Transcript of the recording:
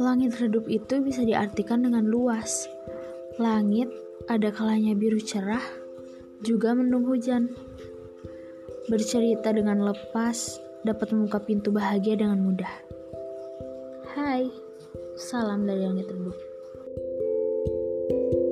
Langit redup itu bisa diartikan dengan luas. Langit ada kalanya biru cerah, juga mendung hujan. Bercerita dengan lepas dapat membuka pintu bahagia dengan mudah. Hai, salam dari langit redup. thank you